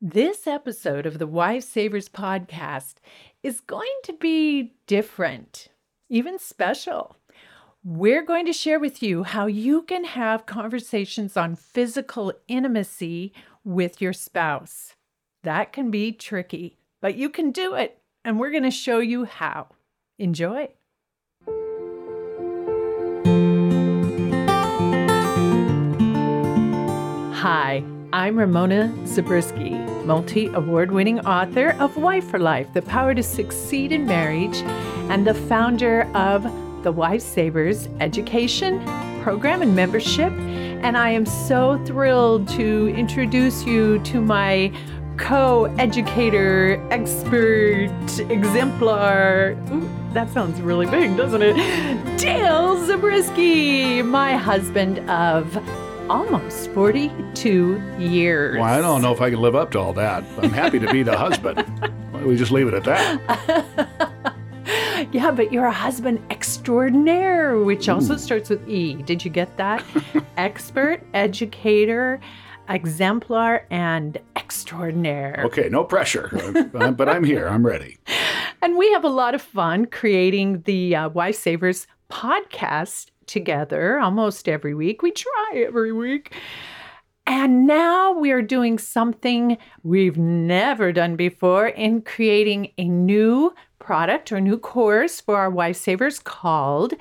This episode of the Wife Savers podcast is going to be different, even special. We're going to share with you how you can have conversations on physical intimacy with your spouse. That can be tricky, but you can do it, and we're going to show you how. Enjoy. Hi, I'm Ramona Zabriskie, multi award winning author of Wife for Life The Power to Succeed in Marriage, and the founder of the Wife Savers Education Program and Membership. And I am so thrilled to introduce you to my co educator, expert, exemplar. Ooh, that sounds really big, doesn't it? Dale Zabriskie, my husband of almost 42 years. Well, I don't know if I can live up to all that. I'm happy to be the husband. Why don't we just leave it at that? yeah, but you're a husband extraordinaire, which also starts with E. Did you get that? Expert, educator, exemplar, and extraordinaire. Okay, no pressure. But I'm here. I'm ready. And we have a lot of fun creating the uh, Wife Savers podcast together almost every week. We try every week. And now we are doing something we've never done before in creating a new product or new course for our Wife Savers called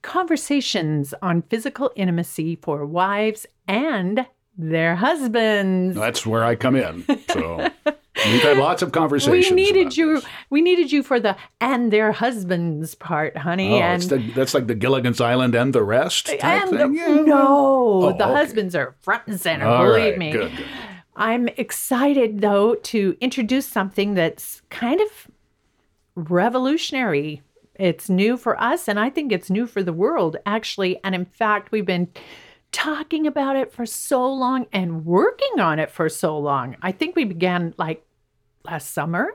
Conversations on Physical Intimacy for Wives and Their Husbands. That's where I come in. So we've had lots of conversations. We needed you. this. We needed you for the and their husbands part, honey. Oh, and the, that's like the Gilligan's Island and the rest type and thing. the- Yeah. no, Oh, the okay. husbands are front and center. All believe right, me. Good, good. I'm excited though to introduce something that's kind of revolutionary. It's new for us, and I think it's new for the world, actually. And in fact, we've been talking about it for so long and working on it for so long. I think we began like last summer.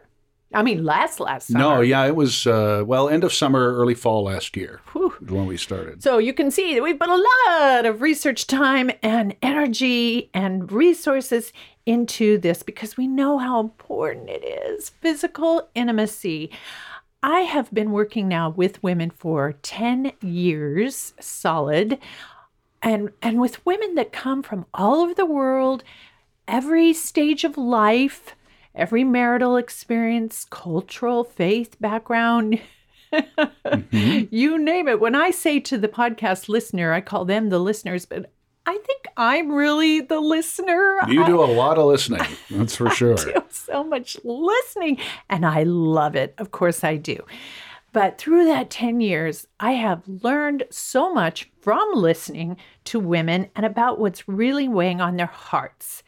I mean, last last summer. No, yeah, it was uh, well end of summer, early fall last year Whew. when we started. So you can see that we've put a lot of research time and energy and resources into this because we know how important it is physical intimacy. I have been working now with women for 10 years solid and and with women that come from all over the world, every stage of life, every marital experience, cultural, faith background, mm-hmm. you name it. When I say to the podcast listener, I call them the listeners, but I think I'm really the listener. You do a lot of listening, that's for sure. do so much listening, and I love it. Of course, I do. But through that 10 years, I have learned so much from listening to women and about what's really weighing on their hearts.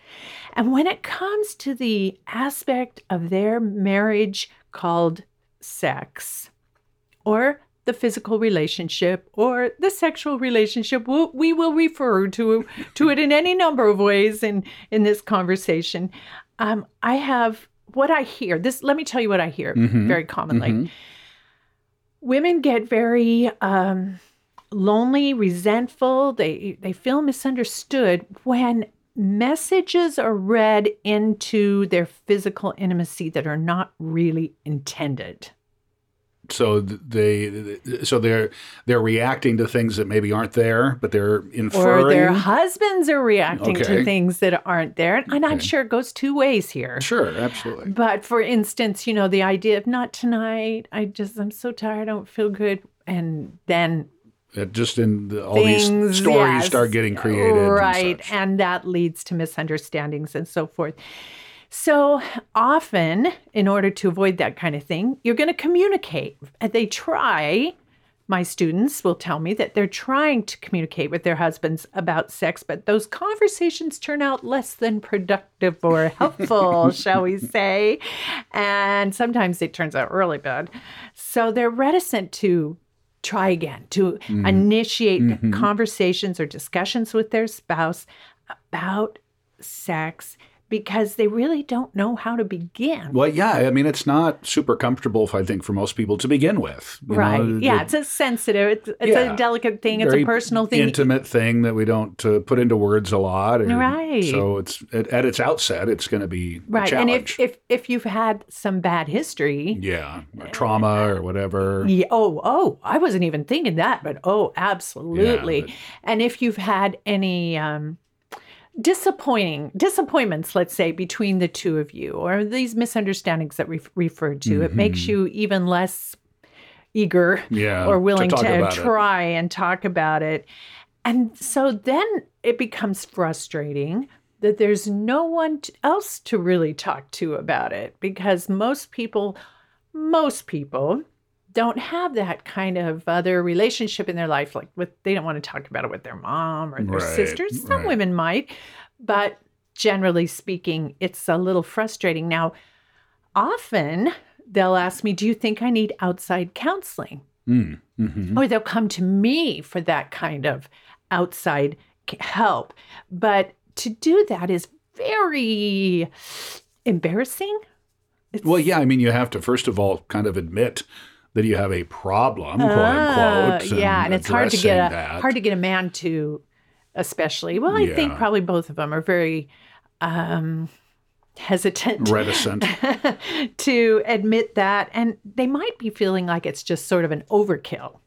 And when it comes to the aspect of their marriage called sex, or the physical relationship or the sexual relationship we'll, we will refer to to it in any number of ways in in this conversation um, i have what i hear this let me tell you what i hear Mhm. very commonly Mhm. Women get very um, lonely resentful. They they feel misunderstood when messages are read into their physical intimacy that are not really intended So they, so they're they're reacting to things that maybe aren't there, but they're inferring. or their husbands are reacting to things that aren't there. And I'm Okay. sure it goes two ways here. Sure, absolutely. But for instance, you know, the idea of not tonight, I just, I'm so tired, I don't feel good. And then just in the, all things, these stories yes, start getting created, Right. And. And that leads to misunderstandings and so forth. So often, in order to avoid that kind of thing, you're going to communicate. They try, my students will tell me that they're trying to communicate with their husbands about sex, but those conversations turn out less than productive or helpful, shall we say. And sometimes it turns out really bad. So they're reticent to try again, to mm-hmm. initiate mm-hmm. conversations or discussions with their spouse about sex because they really don't know how to begin. Well, yeah, I mean, it's not super comfortable, I think, for most people to begin with. you right. know, yeah, it's a sensitive, it's, it's Yeah. a delicate thing, it's a personal thing. intimate thing that we don't uh, put into words a lot. and Right. So it's at, at its outset, it's going to be a right. And if, if if you've had some bad history, yeah, or trauma or whatever. Yeah, oh, oh, I wasn't even thinking that, but oh, absolutely. but- and if you've had any um, disappointing disappointments, let's say, between the two of you, or these misunderstandings that we've referred to, it makes Mhm. you even less eager Yeah, or willing to to, about it. try and talk about it. And so then it becomes frustrating that there's no one else to really talk to about it because most people, most people don't have that kind of other relationship in their life. Like with, they don't want to talk about it with their mom or their Right, sisters. Some right. women might, but generally speaking, it's a little frustrating. Now, often they'll ask me, Do you think I need outside counseling? Mm, mhm. or they'll come to me for that kind of outside help. But to do that is very embarrassing. It's, Well, yeah, I mean, you have to first of all kind of admit that you have a problem, quote Ah, unquote. yeah, and it's hard to get a that. hard to get a man to, especially. Well, I think probably both of them are very um, hesitant. reticent. to admit that and they might be feeling like it's just sort of an overkill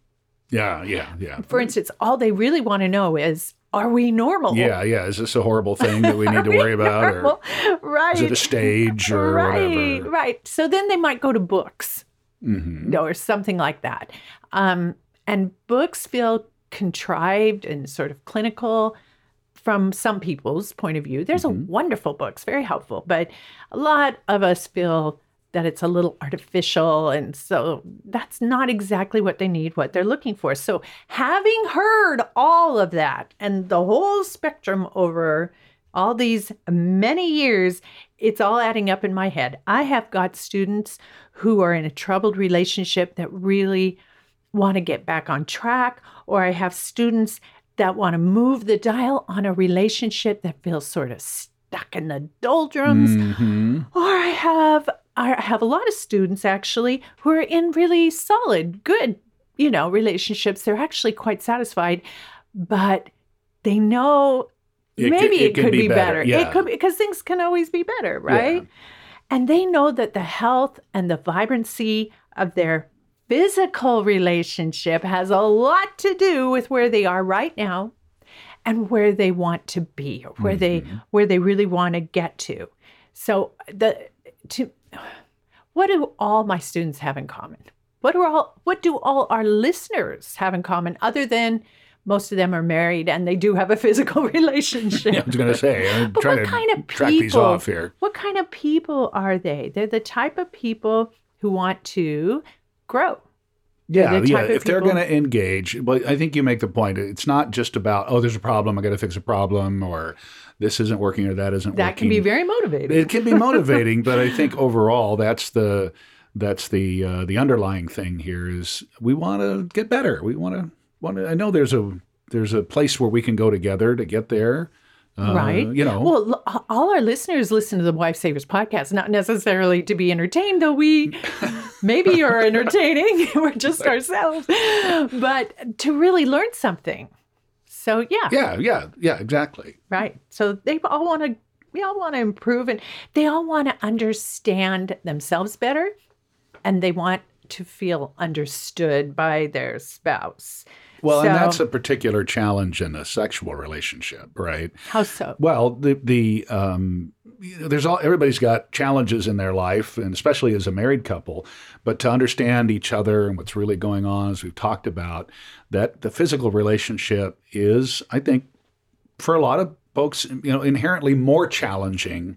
Yeah, yeah, yeah. for instance all they really want to know is are we normal Yeah, yeah. Is this a horrible thing that we need to worry about, or right is it a stage or right whatever? right so then they might go to books hmm or something like that. Um, and books feel contrived and sort of clinical from some people's point of view. There's a Mhm. wonderful books very helpful but a lot of us feel that it's a little artificial and so that's not exactly what they need what they're looking for. So having heard all of that and the whole spectrum over all these many years it's all adding up in my head i have got students who are in a troubled relationship that really want to get back on track or i have students that want to move the dial on a relationship that feels sort of stuck in the doldrums hmm or I have I have a lot of students actually who are in really solid, good, you know, relationships. They're actually quite satisfied, but they know It maybe could- it could could be be, better, better. yeah. It could because things can always be better, right? And they know that the health and the vibrancy of their physical relationship has a lot to do with where they are right now and where they want to be or where they Mhm. where they really want to get to. So the to what do all my students have in common? What do all what do all our listeners have in common other than most of them are married and they do have a physical relationship? Yeah, I was going to say, I'm But trying what to kind of track these people- off here. What kind of people are they? They're the type of people who want to grow. Yeah, the yeah. type of If they're going to engage, well, I think you make the point. It's not just about oh, there's a problem, I got to fix a problem, or this isn't working or that isn't working. That working. can be very motivating. It can be motivating, but I think overall, that's the that's the uh, the underlying thing here is we want to get better. We want to want to. I know there's a there's a place where we can go together to get there. Uh, Right. You know. Well, all our listeners listen to the Wife Savers podcast, not necessarily to be entertained, though we maybe are entertaining. We're just ourselves, but to really learn something. So, yeah, yeah. Yeah. Yeah. Exactly. right. So they all want to, we all want to improve and they all want to understand themselves better and they want to feel understood by their spouse. Well, and that's a particular challenge in a sexual relationship, right? How so? Well, the the um, there's all everybody's got challenges in their life, and especially as a married couple. But to understand each other and what's really going on, as we've talked about, that the physical relationship is, I think, for a lot of folks, you know, inherently more challenging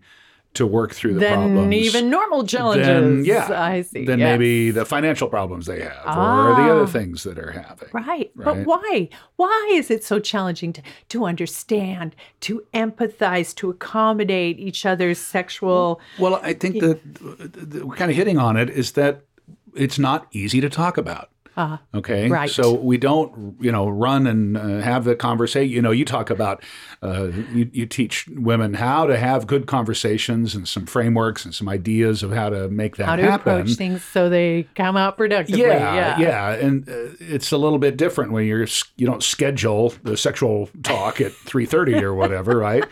to work through the Then problems. even normal challenges. than, yeah, I see. than yes. maybe the financial problems they have or the Ah. other things that are having. Right. Right. But why? Why is it so challenging to, to understand, to empathize, to accommodate each other's sexual? Well, I think that that we're kind of hitting on it is that it's not easy to talk about. Okay, Uh, right. So we don't, you know, run and uh, have the conversation. You know, you talk about, uh, you, you teach women how to have good conversations and some frameworks and some ideas of how to make that How to happen. approach things so they come out productively. Yeah, Yeah. yeah, and uh, it's a little bit different when you're you don't schedule the sexual talk at three thirty or whatever, right?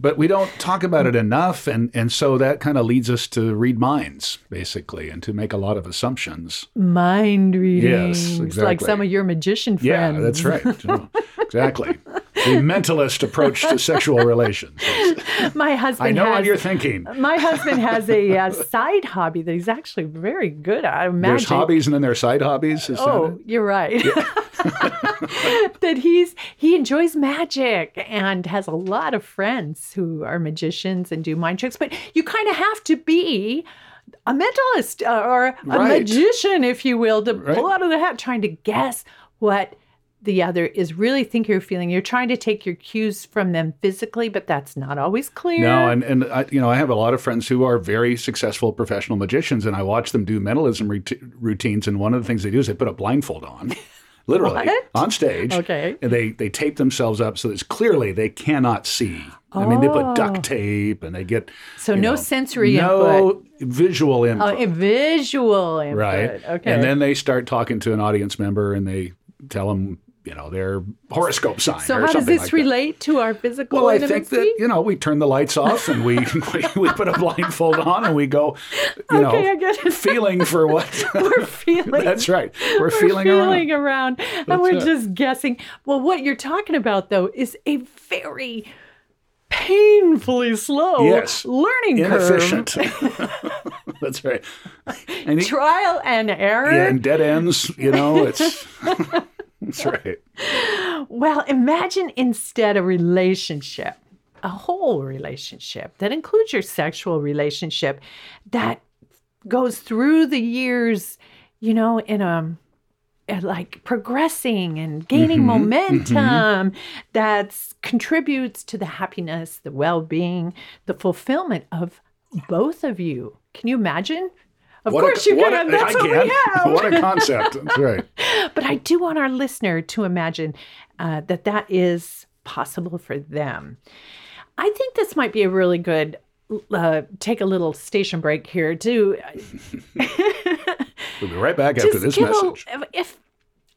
But we don't talk about it enough, and and so that kind of leads us to read minds, basically, and to make a lot of assumptions. Mind reading. Yes, exactly. Like some of your magician friends. Yeah, that's right. Exactly. The mentalist approach to sexual relations. My husband I know has what you're thinking. My husband has a uh, side hobby that he's actually very good at. I Magic. There's hobbies and then there's side hobbies. Is Oh, you're right. that he's he enjoys magic and has a lot of friends who are magicians and do mind tricks. But you kind of have to be a mentalist uh, or a Right. magician, if you will, to Right. pull out of the hat, trying to guess what the other is really thinking or feeling. You're trying to take your cues from them physically, but that's not always clear. No, and and I, you know I have a lot of friends who are very successful professional magicians, and I watch them do mentalism rout- routines. And one of the things they do is they put a blindfold on, literally What? on stage. Okay. and they they tape themselves up so it's clearly they cannot see. I mean, they put Oh. duct tape and they get so no know, sensory no input. visual Oh, input, a visual input. right? Okay. and then they start talking to an audience member and they tell them you know their horoscope sign. So how does this like relate to our physical Well, I think that you know we turn the lights off and we we, put a blindfold on and we go, you Okay, know, I get it. feeling for what. we're feeling That's right. We're, we're feeling, feeling around. around, and we're it. just guessing. Well, what you're talking about though is a very painfully slow Yes. learning Inefficient. curve. That's right. And, Trial and error. yeah, and dead ends. You know, it's that's right. Well, imagine instead a relationship, a whole relationship that includes your sexual relationship that goes through the years, you know, in a uh, like progressing and gaining mm-hmm. momentum mm-hmm. that contributes to the happiness, the well-being, the fulfillment of both of you. Can you imagine? Of What course a, you can. A, That's I what can. we have. What a concept. That's right. But I do want our listener to imagine uh, that that is possible for them. I think this might be a really good uh, take a little station break here to We'll be right back after this message. A, if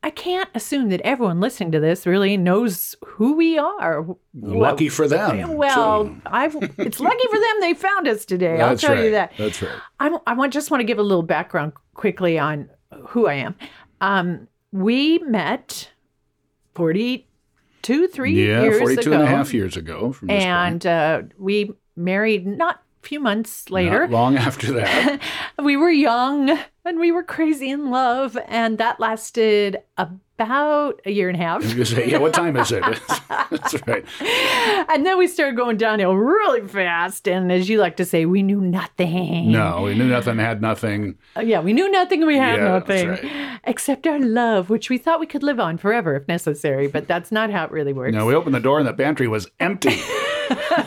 I can't assume that everyone listening to this really knows who we are. Lucky for them. Well. I've, it's lucky for them they found us today. I'll tell right. you that. That's right. I, I want, just want to give a little background quickly on who I am. Um, we met 42, three Yeah, years 42 ago. and a half years ago from this point. And uh, we married not few months later. Not long after that. we were young and we were crazy in love. And that lasted about a year and a half. I was going to say, yeah, what time is it? That's right. and then we started going downhill really fast. And as you like to say, we knew nothing. No, we knew nothing, had nothing. Uh, yeah, we knew nothing, we had Yeah, that's nothing right. except our love, which we thought we could live on forever if necessary, but that's not how it really works. No, we opened the door and the pantry was empty.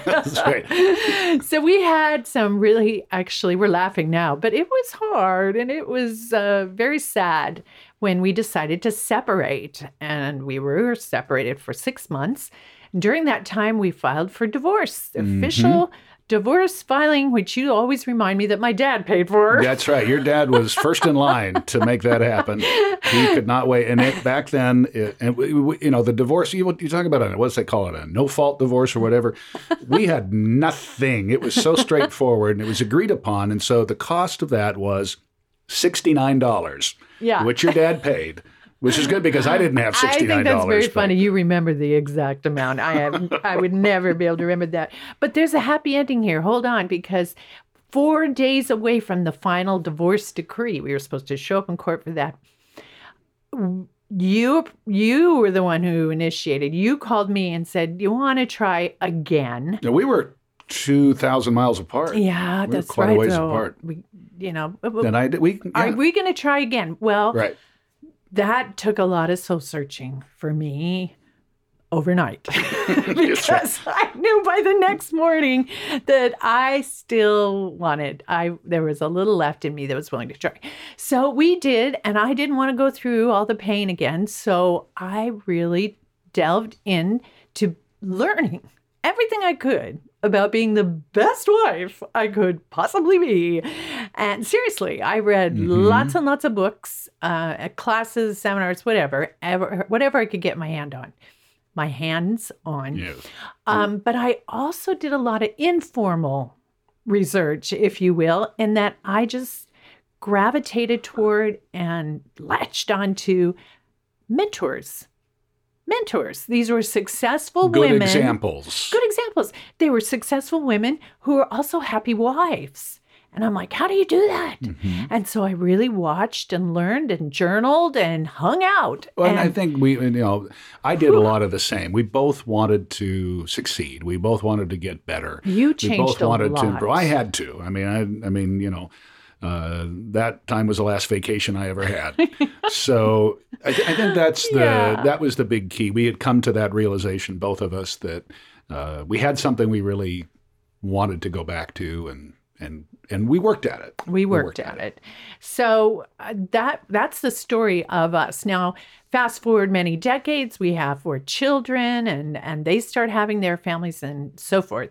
That's right. so we had some really, actually, we're laughing now, but it was hard and it was uh, very sad when we decided to separate. And we were separated for six months. During that time, we filed for divorce, Mm-hmm. Divorce filing, which you always remind me that my dad paid for. That's right. Your dad was first in line to make that happen. He could not wait. And it, back then, it, and we, we- you know, the divorce, you, you talk about it, what's they call it, a no fault divorce or whatever. We had nothing. It was so straightforward and it was agreed upon. And so the cost of that was $69, Yeah. which your dad paid, which is good because I didn't have $69. I think that's very but- funny. You remember the exact amount. I have I would never be able to remember that. But there's a happy ending here. Hold on, because four days away from the final divorce decree, we were supposed to show up in court for that. You you were the one who initiated. You called me and said, You want to try again? Now, we were 2,000 miles apart. Yeah, We that's quite a right. ways though. apart. We you know And I we, are we gonna try again? Well, right. That took a lot of soul searching for me. overnight because I knew by the next morning that I still wanted. I there was a little left in me that was willing to try. So we did, and I didn't want to go through all the pain again. So I really delved in to learning everything I could about being the best wife I could possibly be. And seriously, I read Mhm. lots and lots of books, uh, classes, seminars, whatever, ever, whatever I could get my hand on, my hands on. Yes. Um, but I also did a lot of informal research, if you will, in that I just gravitated toward and latched onto mentors. Mentors. These were successful Good women. examples. Good examples. They were successful women who were also happy wives. And I'm like, how do you do that? Mhm. And so I really watched and learned and journaled and hung out. Well, and I think we, you know, I did a lot of the same. We both wanted to succeed. We both wanted to get better. you changed We both a wanted lot. to improve. I had to. I mean, I, I mean, you know, uh, that time was the last vacation I ever had. so I, th- I think that's the Yeah. that was the big key. We had come to that realization, both of us, that uh, we had something we really wanted to go back to, and and and we worked at it. we worked, at, it. So uh, that that's the story of us. Now, fast forward many decades, we have four children, and and they start having their families and so forth.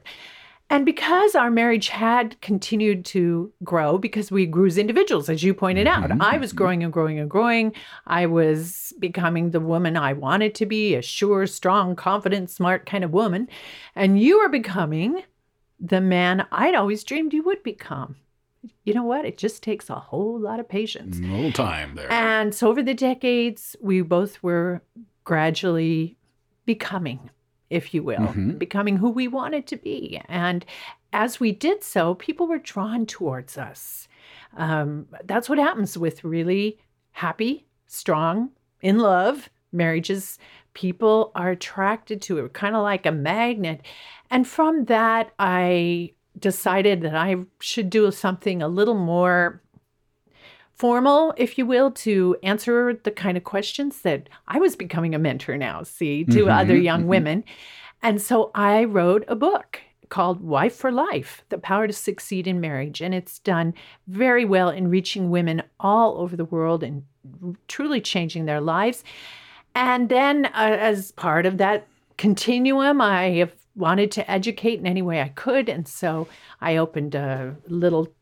And because our marriage had continued to grow, because we grew as individuals, as you pointed out, Mhm, I was growing and growing and growing. I was becoming the woman I wanted to be, a sure, strong, confident, smart kind of woman. And you were becoming the man I'd always dreamed you would become. You know what? It just takes a whole lot of patience. A little time there. And so over the decades, we both were gradually becoming, if you will, Mhm. becoming who we wanted to be. And as we did so, people were drawn towards us. Um, that's what happens with really happy, strong, in love marriages. People are attracted to it, kind of like a magnet. And from that, I decided that I should do something a little more formal, if you will, to answer the kind of questions that I was becoming a mentor now, see, to Mhm, other young mhm. women. And so I wrote a book called Wife for Life The Power to Succeed in Marriage. And it's done very well in reaching women all over the world and truly changing their lives. And then, uh, as part of that continuum, I have wanted to educate in any way I could. And so I opened a little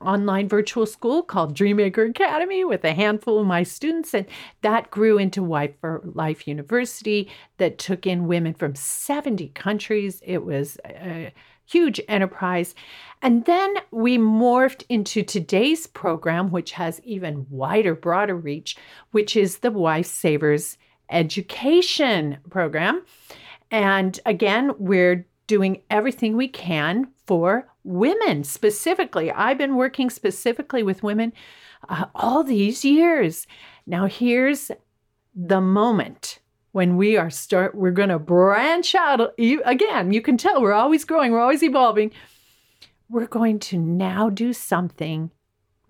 online virtual school called Dreammaker Academy with a handful of my students. And that grew into Wife for Life University that took in women from 70 countries. It was a huge enterprise. And then we morphed into today's program, which has even wider, broader reach, which is the Wife Savers Education Program. And again, we're doing everything we can for women specifically. I've been working specifically with women uh, all these years. Now, here's the moment when we are start we're going to branch out again you can tell we're always growing we're always evolving we're going to now do something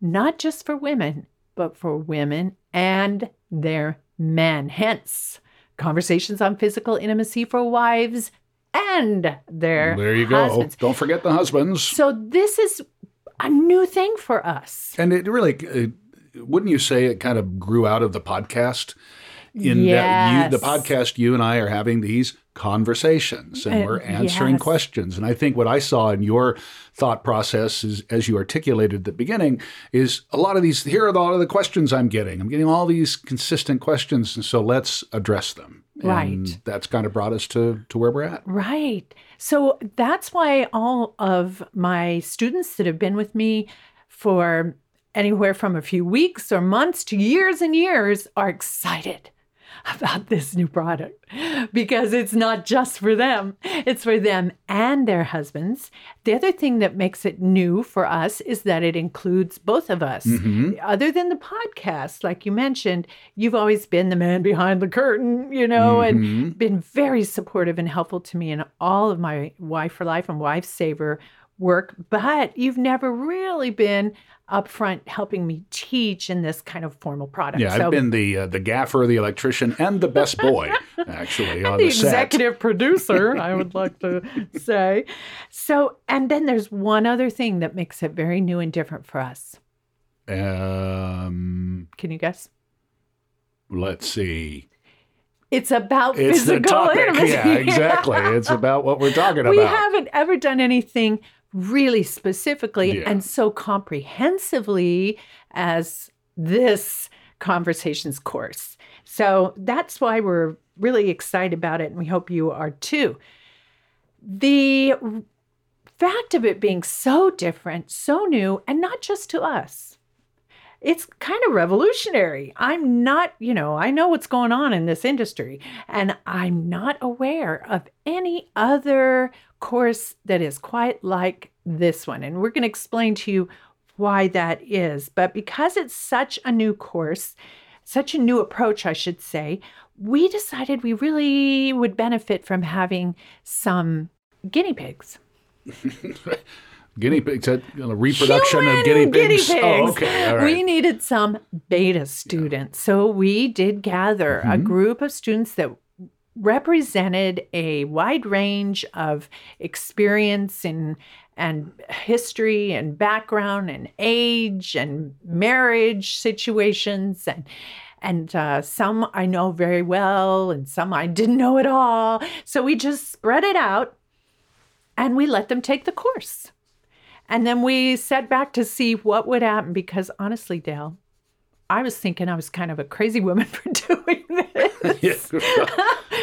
not just for women but for women and their men hence conversations on physical intimacy for wives and their there you go. husbands. Don't forget the husbands. so this is a new thing for us And it really, uh, wouldn't you say it kind of grew out of the podcast? In that you, the podcast, you and I are having these conversations and Uh, we're answering yes. questions. And I think what I saw in your thought process is, as you articulated at the beginning, is a lot of these, here are a lot of the questions I'm getting. I'm getting all these consistent questions. And so let's address them. And Right. that's kind of brought us to, to where we're at. Right. So that's why all of my students that have been with me for anywhere from a few weeks or months to years and years are excited about this new product because it's not just for them, it's for them and their husbands. The other thing that makes it new for us is that it includes both of us. Mhm. Other than the podcast, like you mentioned, you've always been the man behind the curtain, you know, and Mhm. been very supportive and helpful to me in all of my Wife for Life and Wife Saver work, but you've never really been upfront helping me teach in this kind of formal product. Yeah, So- I've been the uh, the gaffer, the electrician, and the best boy actually on the the, executive producer, I would like to say. So, and then there's one other thing that makes it very new and different for us. Um, Can you guess? let's see. It's about It's physical the topic. intimacy. Yeah, exactly. It's about what we're talking about. we haven't ever done anything really specifically Yeah. and so comprehensively as this conversations course. So that's why we're really excited about it, and we hope you are too. The fact of it being so different, so new, and not just to us. It's kind of revolutionary. I'm not, you know, I know what's going on in this industry, and I'm not aware of any other course that is quite like this one. And we're going to explain to you why that is. But because it's such a new course, such a new approach, I should say, we decided we really would benefit from having some guinea pigs. guinea pigs, you know, reproduction Human of guinea pigs. Oh, pigs. okay. All right. We needed some beta students. So we did gather a Mm-hmm. group of students that represented a wide range of experience and and history and background and age and marriage situations and and uh, some I know very well and some I didn't know at all. So we just spread it out and we let them take the course. And then we sat back to see what would happen because honestly, Dale, I was thinking I was kind of a crazy woman for doing this.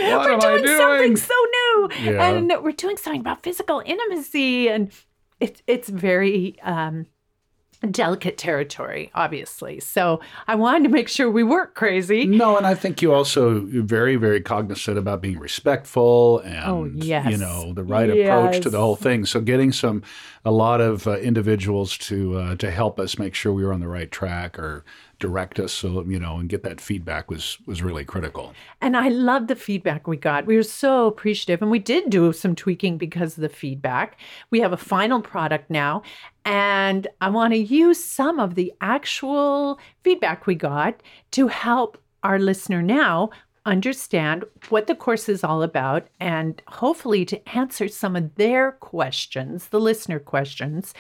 What we're am I doing, something so new, Yeah. and we're doing something about physical intimacy, and it's it's very um, delicate territory, obviously. So I wanted to make sure we weren't crazy. No, and I think you also you're very, very cognizant about being respectful and Oh, yes. you know the right approach to the whole thing. So getting some a lot of uh, individuals to uh, to help us make sure we were on the right track or direct us, so you know, and get that feedback was was really critical. And I love the feedback we got. We were so appreciative. And we did do some tweaking because of the feedback. We have a final product now. And I want to use some of the actual feedback we got to help our listener now understand what the course is all about and hopefully to answer some of their questions, the listener questions,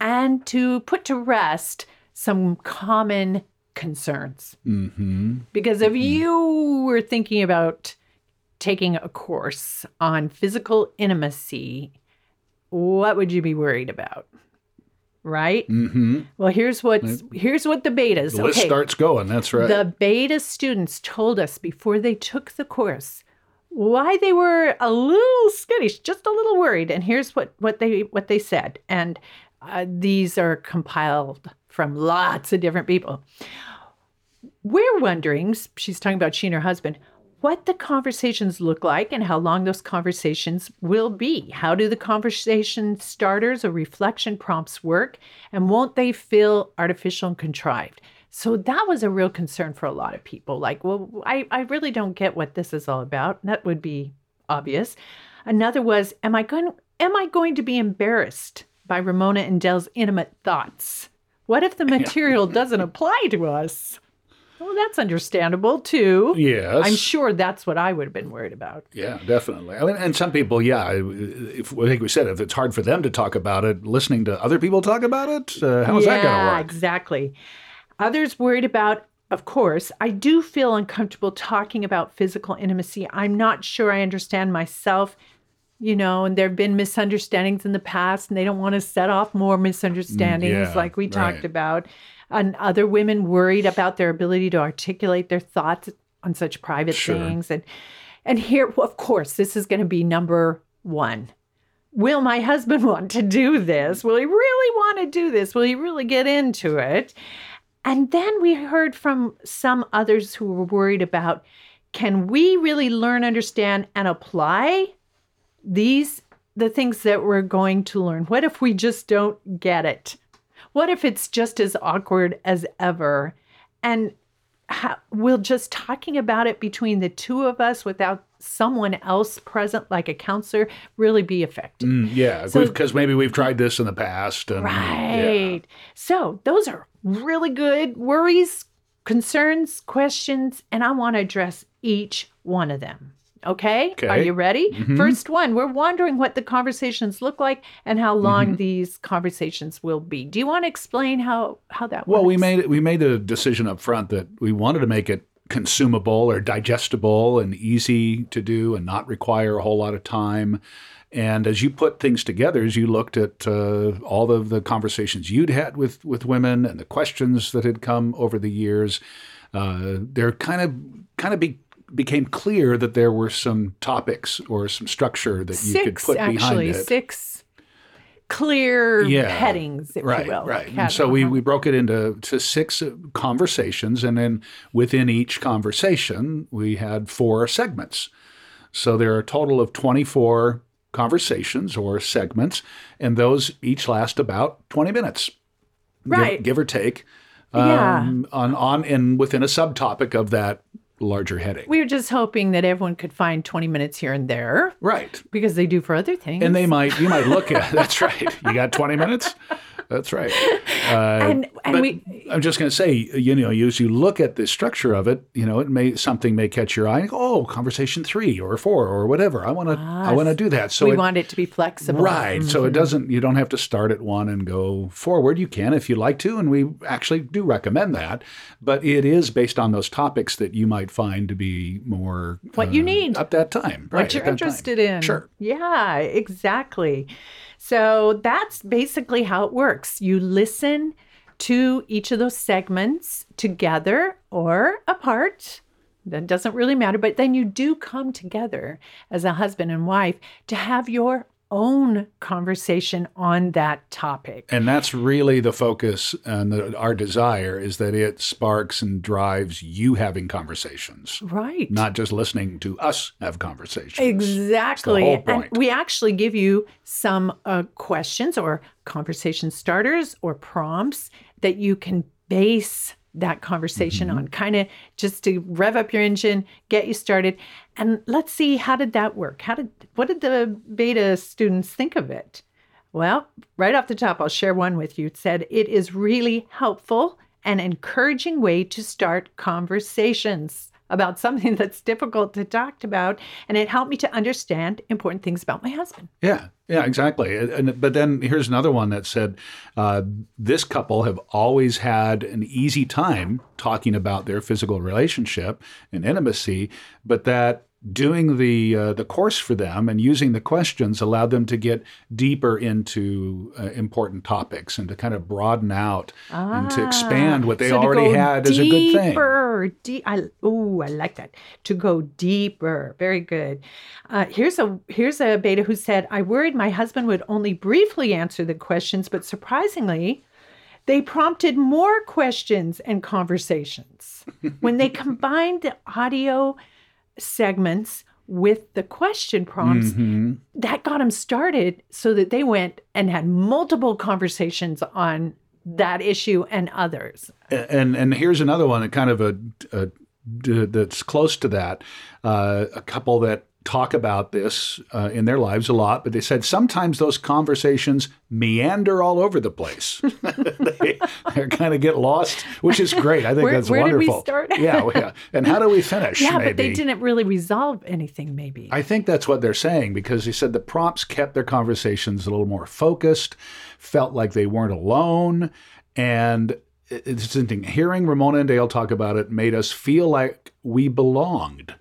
and to put to rest some common concerns. hmm Because if you were thinking about taking a course on physical intimacy, what would you be worried about? Right? hmm Well, here's what's here's what the betas. The list okay. starts going. That's right. The beta students told us before they took the course why they were a little skittish, just a little worried. And here's what what they what they said. And uh, these are compiled from lots of different people. We're wondering, she's talking about she and her husband, what the conversations look like and how long those conversations will be. How do the conversation starters or reflection prompts work? And won't they feel artificial and contrived? So that was a real concern for a lot of people. Like, well, I, I really don't get what this is all about. That would be obvious. Another was, am I going am I going to be embarrassed by Ramona and Dale's intimate thoughts? What if the material doesn't apply to us? Well, that's understandable too. yes. I'm sure that's what I would have been worried about. Yeah, definitely. I mean, and some people, yeah, if I think we said if it's hard for them to talk about it, listening to other people talk about it, uh, how's yeah, that going to work? exactly. Others worried about, of course, I do feel uncomfortable talking about physical intimacy. I'm not sure I understand myself, you know, and there have been misunderstandings in the past, and they don't want to set off more misunderstandings Mm, yeah, like we talked about. And other women worried about their ability to articulate their thoughts on such private Sure. things. And and here, of course, this is going to be number one. Will my husband want to do this? Will he really want to do this? Will he really get into it? And then we heard from some others who were worried about can we really learn, understand, and apply these the things that we're going to learn? What if we just don't get it? What if it's just as awkward as ever? And how, will just talking about it between the two of us without someone else present, like a counselor, really be effective. Mm, yeah, So- because maybe we've tried this in the past. And, yeah. Right. So those are really good worries, concerns, questions, and I want to address each one of them. Okay? Are you ready? Mhm. First one, we're wondering what the conversations look like and how long these conversations will be. Do you want to explain how how that Well, works? we made it. We made a decision up front that we wanted to make it consumable or digestible and easy to do, and not require a whole lot of time. And as you put things together, as you looked at uh, all of the conversations you'd had with with women and the questions that had come over the years, uh, there kind of kind of be, became clear that there were some topics or some structure that you could six put actually, behind it. six clear Yeah. headings, if right, you will. Right, so we, uh-huh. we broke it into to six conversations, and then within each conversation, we had four segments. So there are a total of 24 conversations or segments, and those each last about 20 minutes, give- Right. give, or take, Yeah. um, on, on and within a subtopic of that larger heading. we were just hoping that everyone could find 20 minutes here and there right. because they do for other things. And they might, you might look at, that's right. You got 20 minutes? That's right. Uh, and, and we I'm just going to say, you know, as you look at the structure of it, you know, it may something may catch your eye. Oh, conversation three or four or whatever. I want to, I want to do that. So we it, want it to be flexible. right. So it doesn't. You don't have to start at one and go forward. You can if you like to, and we actually do recommend that. But it is based on those topics that you might find to be more What you uh, need. at that time. what right, you're at that time. interested in. Sure. Yeah, exactly. So that's basically how it works. You listen to each of those segments together or apart. That doesn't really matter. But then you do come together as a husband and wife to have your own conversation on that topic. And that's really the focus and the, our desire is that it sparks and drives you having conversations, Right. not just listening to us have conversations. Exactly. whole And we actually give you some uh, questions or conversation starters or prompts that you can base that conversation Mm-hmm. on, kind of just to rev up your engine, get you started. And let's see how did that work? How did what did the beta students think of it? Well, right off the top, I'll share one with you. It said it is really helpful and encouraging way to start conversations about something that's difficult to talk about, and it helped me to understand important things about my husband. Yeah, yeah, exactly. And, but then here's another one that said uh, this couple have always had an easy time talking about their physical relationship and intimacy, but that doing the uh, the course for them and using the questions allowed them to get deeper into uh, important topics and to kind of broaden out and to expand what they Ah, So already had as a good thing. Deeper, de- I, ooh, I like that. To go deeper, very good. Uh, here's a here's a beta who said, "I worried my husband would only briefly answer the questions, but surprisingly." They prompted more questions and conversations. when they combined the audio segments with the question prompts, Mhm. that got them started so that they went and had multiple conversations on that issue and others. and and here's another one, a kind of a, a that's close to that. Uh, a couple that talk about this uh, in their lives a lot, but they said sometimes those conversations meander all over the place. they kind of get lost, which is great. I think Where- that's where did we wonderful. start? yeah, yeah. And how do we finish? Yeah, maybe? but they didn't really resolve anything, maybe. I think that's what they're saying because they said the prompts kept their conversations a little more focused, felt like they weren't alone, and it's interesting. Hearing Ramona and Dale talk about it made us feel like we belonged.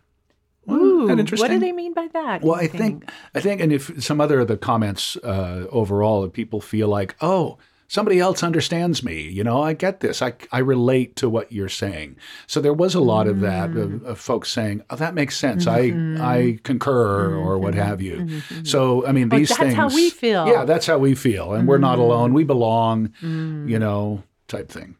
Wasn't Ooh, that what do they mean by that? Well, I Anything? think I think, and if some other of the comments uh, overall, that people feel like, oh, somebody else understands me. You know, I get this. I I relate to what you're saying. So there was a lot of that of, Mm. of folks saying, oh, that makes sense. Mm-hmm. I I concur or what have you. So I mean, Oh, these that's things. That's how we feel. Yeah, that's how we feel, and we're not alone. We belong. Mm. You know, type thing.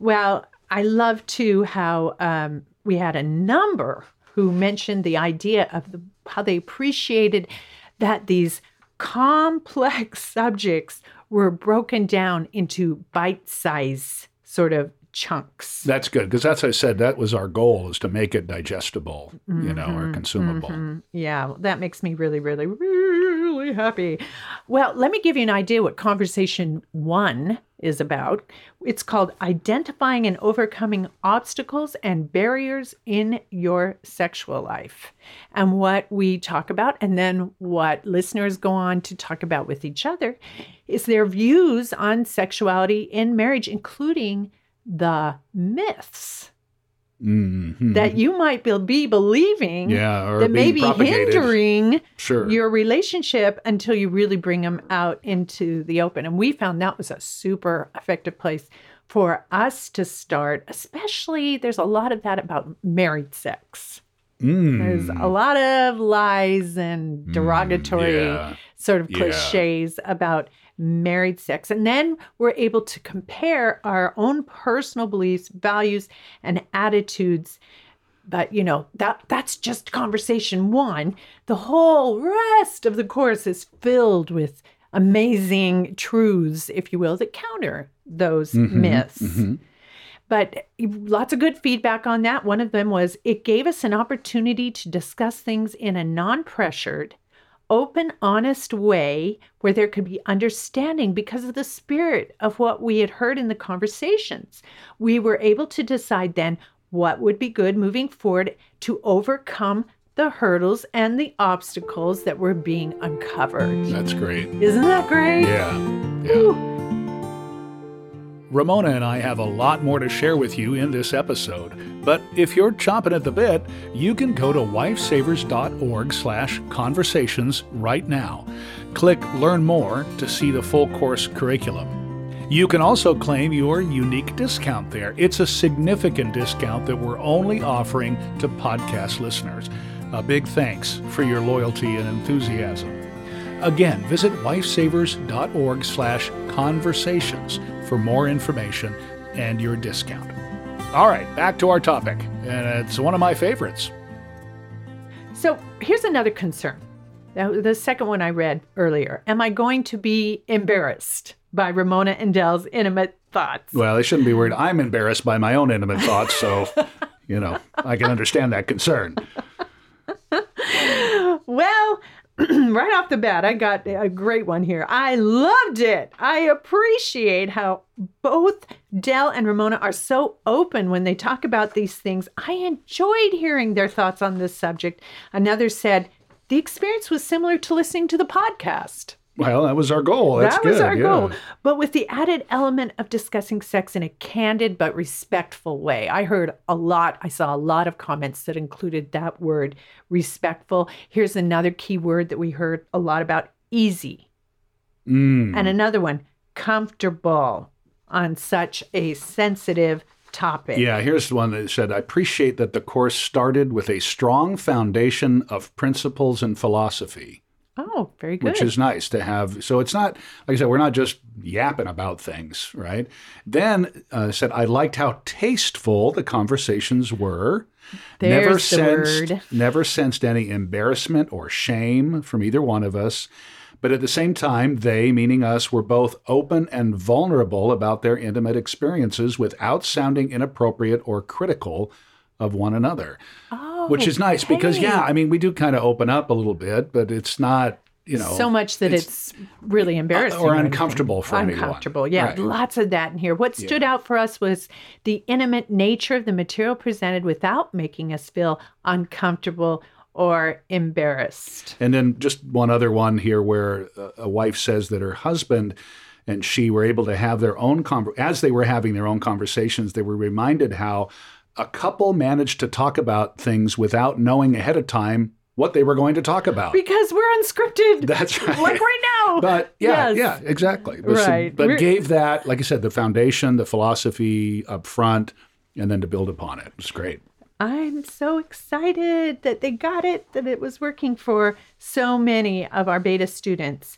Well, I love too how um, we had a number who mentioned the idea of the, how they appreciated that these complex subjects were broken down into bite size sort of chunks. That's good because that's I said that was our goal is to make it digestible, you know, or consumable. Mhm. Yeah, that makes me really, really, really happy. Well, let me give you an idea what conversation one is about. It's called Identifying and Overcoming Obstacles and Barriers in Your Sexual Life. And what we talk about, and then what listeners go on to talk about with each other, is their views on sexuality in marriage, including the myths Mhm. that you might be, be believing yeah, that may be propagated. hindering Sure. your relationship until you really bring them out into the open. And we found that was a super effective place for us to start, especially there's a lot of that about married sex. Mm. There's a lot of lies and derogatory yeah. sort of Yeah. cliches about married sex. And then we're able to compare our own personal beliefs, values, and attitudes. But you know, that that's just conversation one. The whole rest of the course is filled with amazing truths, if you will, that counter those Mhm, myths. mhm. But lots of good feedback on that. One of them was it gave us an opportunity to discuss things in a non pressured, open, honest way where there could be understanding because of the spirit of what we had heard in the conversations. We were able to decide then what would be good moving forward to overcome the hurdles and the obstacles that were being uncovered. That's great. Isn't that great? Yeah. Yeah. Ramona and I have a lot more to share with you in this episode, but if you're chomping at the bit, you can go to wifesavers.org slash conversations right now. Click Learn More to see the full course curriculum. You can also claim your unique discount there. It's a significant discount that we're only offering to podcast listeners. A big thanks for your loyalty and enthusiasm. Again, visit wifesavers.org slash conversations for more information and your discount. All right, back to our topic, and it's one of my favorites. So here's another concern. The second one I read earlier. Am I going to be embarrassed by Ramona and Dale's intimate thoughts? Well, I shouldn't be worried. I'm embarrassed by my own intimate thoughts, so, you know, I can understand that concern. Well, right off the bat, I got a great one here. I loved it. I appreciate how both Dale and Ramona are so open when they talk about these things. I enjoyed hearing their thoughts on this subject. Another said, the experience was similar to listening to the podcast. Well, that was our goal. That's that was good, our yeah. goal. But with the added element of discussing sex in a candid but respectful way. I heard a lot, I saw a lot of comments that included that word, respectful. Here's another key word that we heard a lot about easy. Mm. And another one, comfortable on such a sensitive topic. Yeah, here's one that said I appreciate that the course started with a strong foundation of principles and philosophy. Oh, very good. which is nice to have. So it's not like I said, we're not just yapping about things, right? Then uh, said I liked how tasteful the conversations were. never There's the sensed, word. never sensed any embarrassment or shame from either one of us. But at the same time, they, meaning us, were both open and vulnerable about their intimate experiences without sounding inappropriate or critical of one another which is nice oh, because yeah i mean we do kind of open up a little bit but it's not you know so much that it's, really uh, embarrassing or uncomfortable for anyone. uncomfortable yeah Right. lots of that in here what stood out for us was the intimate nature of the material presented without making us feel uncomfortable or embarrassed and then just one other one here where a- a wife says that her husband and she were able to have their own conver- as they were having their own conversations they were reminded how a couple managed to talk about things without knowing ahead of time what they were going to talk about because we're unscripted that's right like right now But yeah, Yes. yeah, exactly. But, so- Right. but We're- gave that, like I said, the foundation, the philosophy up front, and then to build upon it. It's great. I'm so excited that they got it, that it was working for so many of our beta students.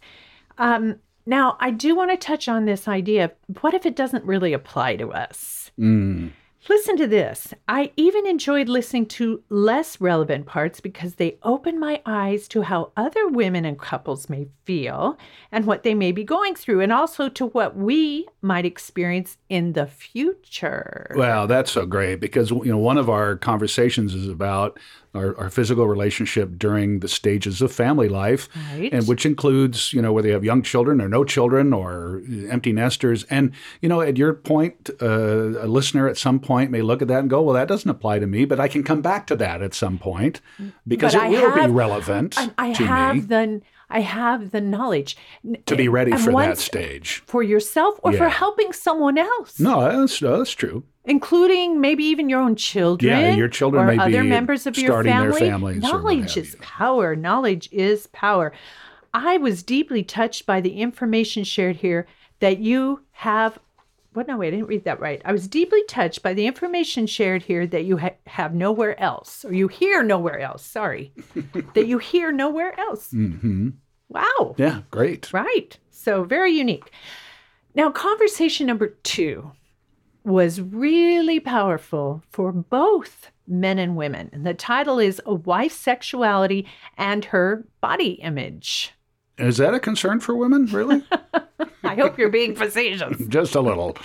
Um, now, I do want to touch on this idea of what if it doesn't really apply to us? Mm. Listen to this. I even enjoyed listening to less relevant parts because they open my eyes to how other women and couples may feel and what they may be going through, and also to what we might experience in the future. Well, that's so great because you know one of our conversations is about our, our physical relationship during the stages of family life, Right. and which includes you know whether you have young children or no children or empty nesters. And you know, at your point, uh, a listener at some point may look at that and go, "Well, that doesn't apply to me," but I can come back to that at some point because But it I will be relevant I, I have me the I have the knowledge to be ready and for that stage. for yourself or for helping someone else. No, that's that's true. including maybe even your own children. Yeah, your children or may other be members of your starting their family. families Knowledge is power. Knowledge is power. I was deeply touched by the information shared here that you have. What? No, wait, I didn't read that right. I was deeply touched by the information shared here that you ha- have nowhere else, or you hear nowhere else. Sorry, that you hear nowhere else. hmm Wow. Yeah, great. Right. So very unique. Now, conversation number two was really powerful for both men and women. And the title is A Wife's Sexuality and Her Body Image. Is that a concern for women, really? I hope you're being facetious. Just a little.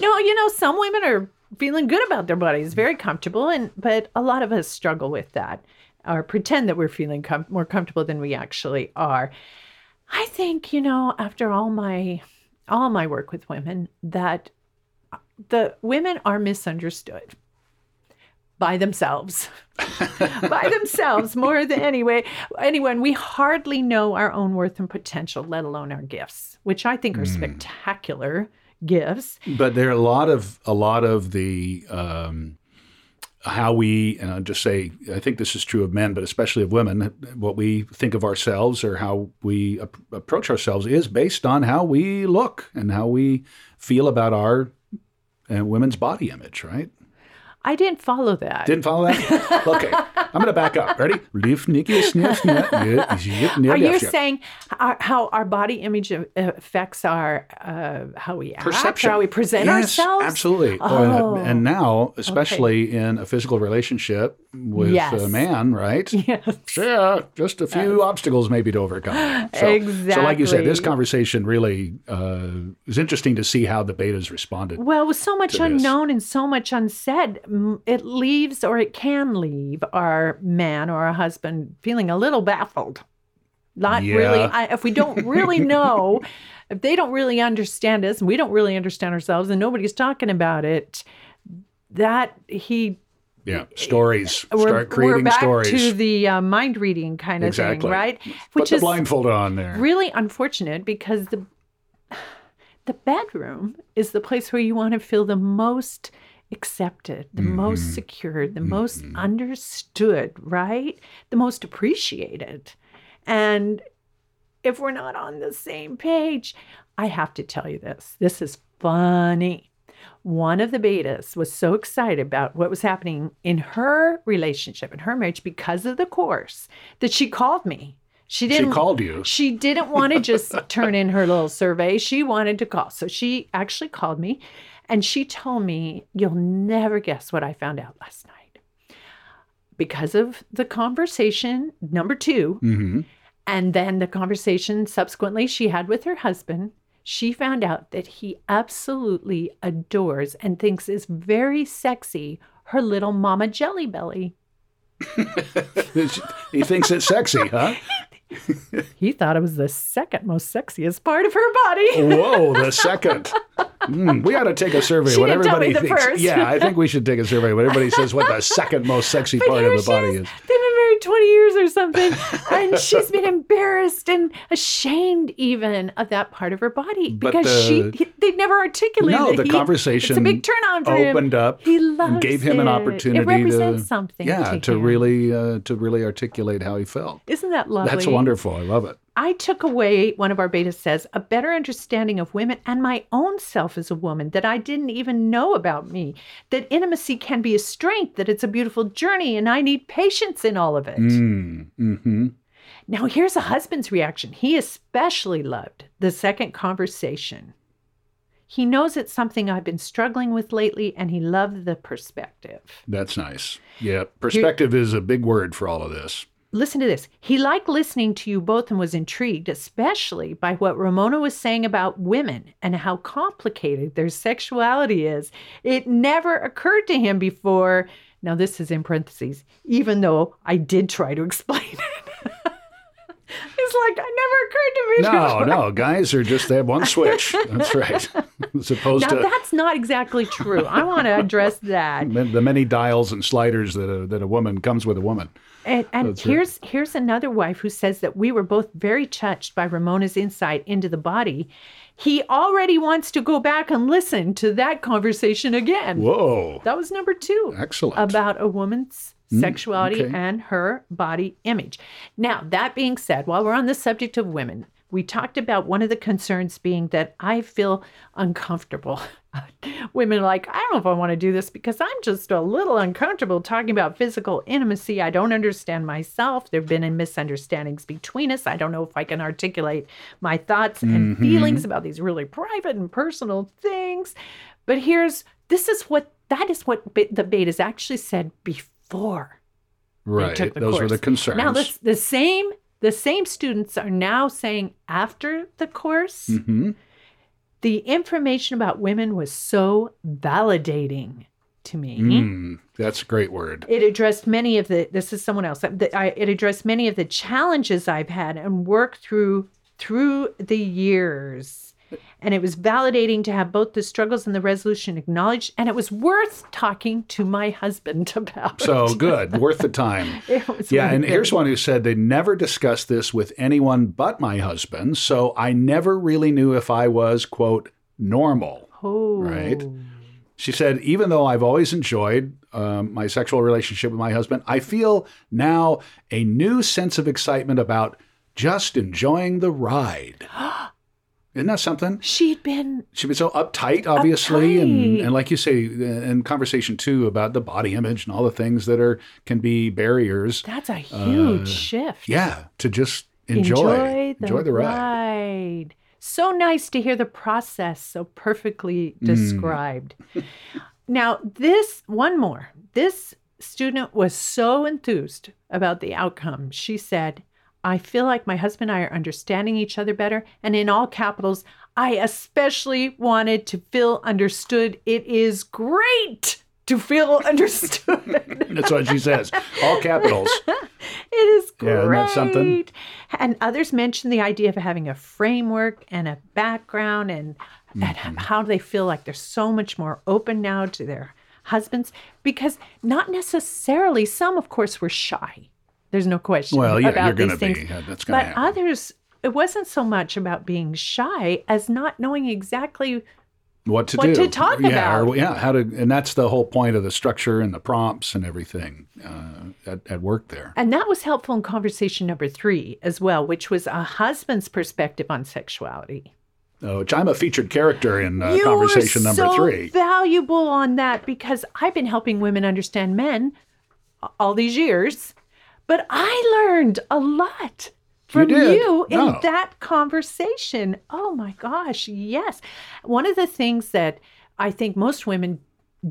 No, you know, some women are feeling good about their bodies, very comfortable, and but a lot of us struggle with that or pretend that we're feeling com- more comfortable than we actually are. I think, you know, after all my all my work with women that uh, the women are misunderstood by themselves. by themselves more than anyway anyone we hardly know our own worth and potential let alone our gifts which i think are spectacular gifts But there are a lot of a lot of the um, how we and I'll just say I think this is true of men, but especially of women. What we think of ourselves or how we ap- approach ourselves is based on how we look and how we feel about our uh, women's body image. Right? I didn't follow that. Didn't follow that? okay, I'm going to back up. Ready? Are you saying our, how our body image affects our uh, how we act perception. how we present yes, ourselves? absolutely. Oh, and now especially in a physical relationship with Yes. a man right? Yes. Yeah just a few obstacles maybe to overcome. So, so like you said this conversation really uh, is interesting to see how the betas responded Well, with so much unknown and so much unsaid, it leaves or it can leave our man or our husband feeling a little baffled. Not Yeah. really. I, if we don't really know, if they don't really understand us, and we don't really understand ourselves, and nobody's talking about it, that he yeah stories we're, start we're creating back stories to the uh, mind reading kind of Exactly. thing, right? put Which the is blindfold on there really unfortunate because the the bedroom is the place where you want to feel the most accepted, the Mm-hmm. most secure, the most understood, right? The most appreciated. And if we're not on the same page, I have to tell you this. This is funny. One of the betas was so excited about what was happening in her relationship, in her marriage, because of the course, that she called me. She didn't She called you she didn't want to just turn in her little survey. She wanted to call. So she actually called me and she told me, You'll never guess what I found out last night. Because of the conversation, number two, hmm and then the conversation subsequently she had with her husband, she found out that he absolutely adores and thinks is very sexy her little mama jelly belly. he thinks it's sexy huh He thought it was the second most sexiest part of her body. Whoa, the second. Mm, we ought to take a survey. She what everybody thinks. first. Yeah, I think we should take a survey. What everybody says, what the second most sexy But part of the body is. is. They've been married 20 years or something. and she's been embarrassed and ashamed even of that part of her body because she the- he, they've never articulated No, the he- conversation It's a big turn on for him. opened up He loves gave him an opportunity It represents to something. yeah to, to really uh, to really articulate how he felt. Isn't that lovely? That's wonderful. I love it. I took away, one of our betas says, a better understanding of women and my own self as a woman that I didn't even know about me. That intimacy can be a strength, that it's a beautiful journey, and I need patience in all of it. Mm, hmm Now, here's a husband's reaction. He especially loved the second conversation. He knows it's something I've been struggling with lately, and he loved the perspective. That's nice. Yeah, perspective is a big word for all of this. Listen to this. He liked listening to you both and was intrigued, especially by what Ramona was saying about women and how complicated their sexuality is. It never occurred to him before. Now, this is in parentheses, even though I did try to explain it. it's like, it never occurred to me. No, no, guys are just they have one switch. That's right. As opposed Now, to that's not exactly true. I want to address that. the many dials and sliders that a, that a woman comes with a woman. And, and right. here's here's another wife who says that we were both very touched by Ramona's insight into the body. He already wants to go back and listen to that conversation again. Whoa, That was number two excellent. about a woman's mm, sexuality okay. and her body image. Now, that being said, while we're on the subject of women, we talked about one of the concerns being that I feel uncomfortable. women are like, I don't know if I want to do this because I'm just a little uncomfortable talking about physical intimacy. I don't understand myself. There have been misunderstandings between us. I don't know if I can articulate my thoughts and mm-hmm. feelings about these really private and personal things. But here's this is what that is what Be- the betas actually said before right, those were the concerns. Now the, the same the same students are now saying after the course Mhm. the information about women was so validating to me. Mm, that's a great word. It addressed many of the. This is someone else. The- I- It addressed many of the challenges I've had and worked through through the years, and it was validating to have both the struggles and the resolution acknowledged. And it was worth talking to my husband about. So good, worth the time. Yeah, and here's one who said they never discussed this with anyone but my husband, so I never really knew if I was, quote, normal. Oh, Right. She said, even though I've always enjoyed um, my sexual relationship with my husband, I feel now a new sense of excitement about just enjoying the ride. Isn't that something? She'd been She'd been so uptight, obviously, and Uptight. and like you say, in conversation too about the body image and all the things that are can be barriers. that's a huge shift. Uh, Yeah, to just enjoy enjoy the, ride. ride. So nice to hear the process so perfectly Mm. described. now, this one more. This student was so enthused about the outcome. She said, I feel like my husband and I are understanding each other better. And in all capitals, I especially wanted to feel understood. It is great to feel understood. That's what she says. All capitals. It is great. Yeah, isn't that something? And others mention the idea of having a framework and a background and, Mm-hmm. and how they feel like they're so much more open now to their husbands because not necessarily some of course were shy. There's no question Well, yeah, about you're going these to be. things. Yeah, That's But happen. others it wasn't so much about being shy as not knowing exactly what to what do? to talk yeah, about. Or, yeah, how to, and that's the whole point of the structure and the prompts and everything uh, at, at work there. And that was helpful in conversation number three as well, which was a husband's perspective on sexuality. Uh, which I'm a featured character in uh, conversation number so three. Valuable on that because I've been helping women understand men all these years, but I learned a lot from did? you in No. that conversation. Oh my gosh, yes. One of the things that I think most women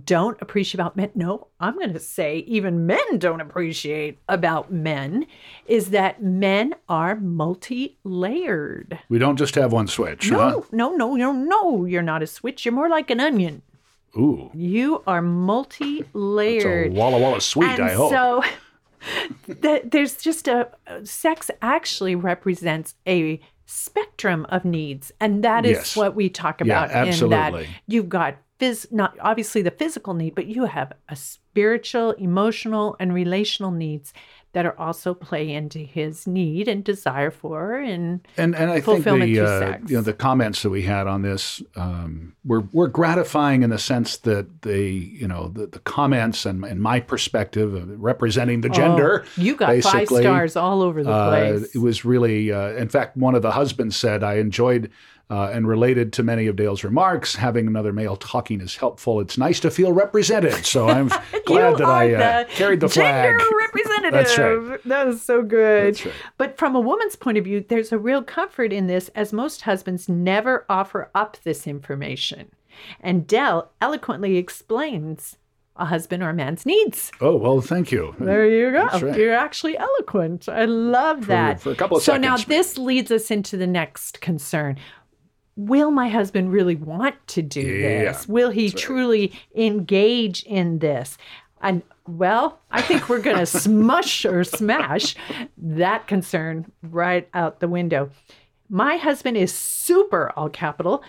don't appreciate about men, no, I'm going to say even men don't appreciate about men, is that men are multi layered. We don't just have one switch. huh? No, no, no, no, no. You're not a switch. You're more like an onion. Ooh, You are multi-layered. Walla Walla sweet, and I hope. so that there's just a sex actually represents a spectrum of needs, and that is Yes. what we talk Yeah, about. In absolutely. that you've got phys- not obviously the physical need, but you have a spiritual, emotional, and relational needs that are also play into his need and desire for and And and I think the uh, you know the comments that we had on this um, were were gratifying in the sense that they you know the, the comments and, and my perspective of representing the gender. Oh, you got five stars all over the uh, place. it was really uh, in fact one of the husbands said I enjoyed. Uh, and related to many of Dale's remarks, having another male talking is helpful. It's nice to feel represented. So I'm glad that I uh, the carried the flag. Gender representative. That's right. That is so good. That's right. But from a woman's point of view, there's a real comfort in this, as most husbands never offer up this information. And Dale eloquently explains a husband or a man's needs. Oh well, thank you. There you go. Right. You're actually eloquent. I love that. for a couple of so now this leads us into the next concern. Will my husband really want to do Yeah, this? Will he truly engage in this? And well, I think we're going to smush or smash that concern right out the window. My husband is super, all capital,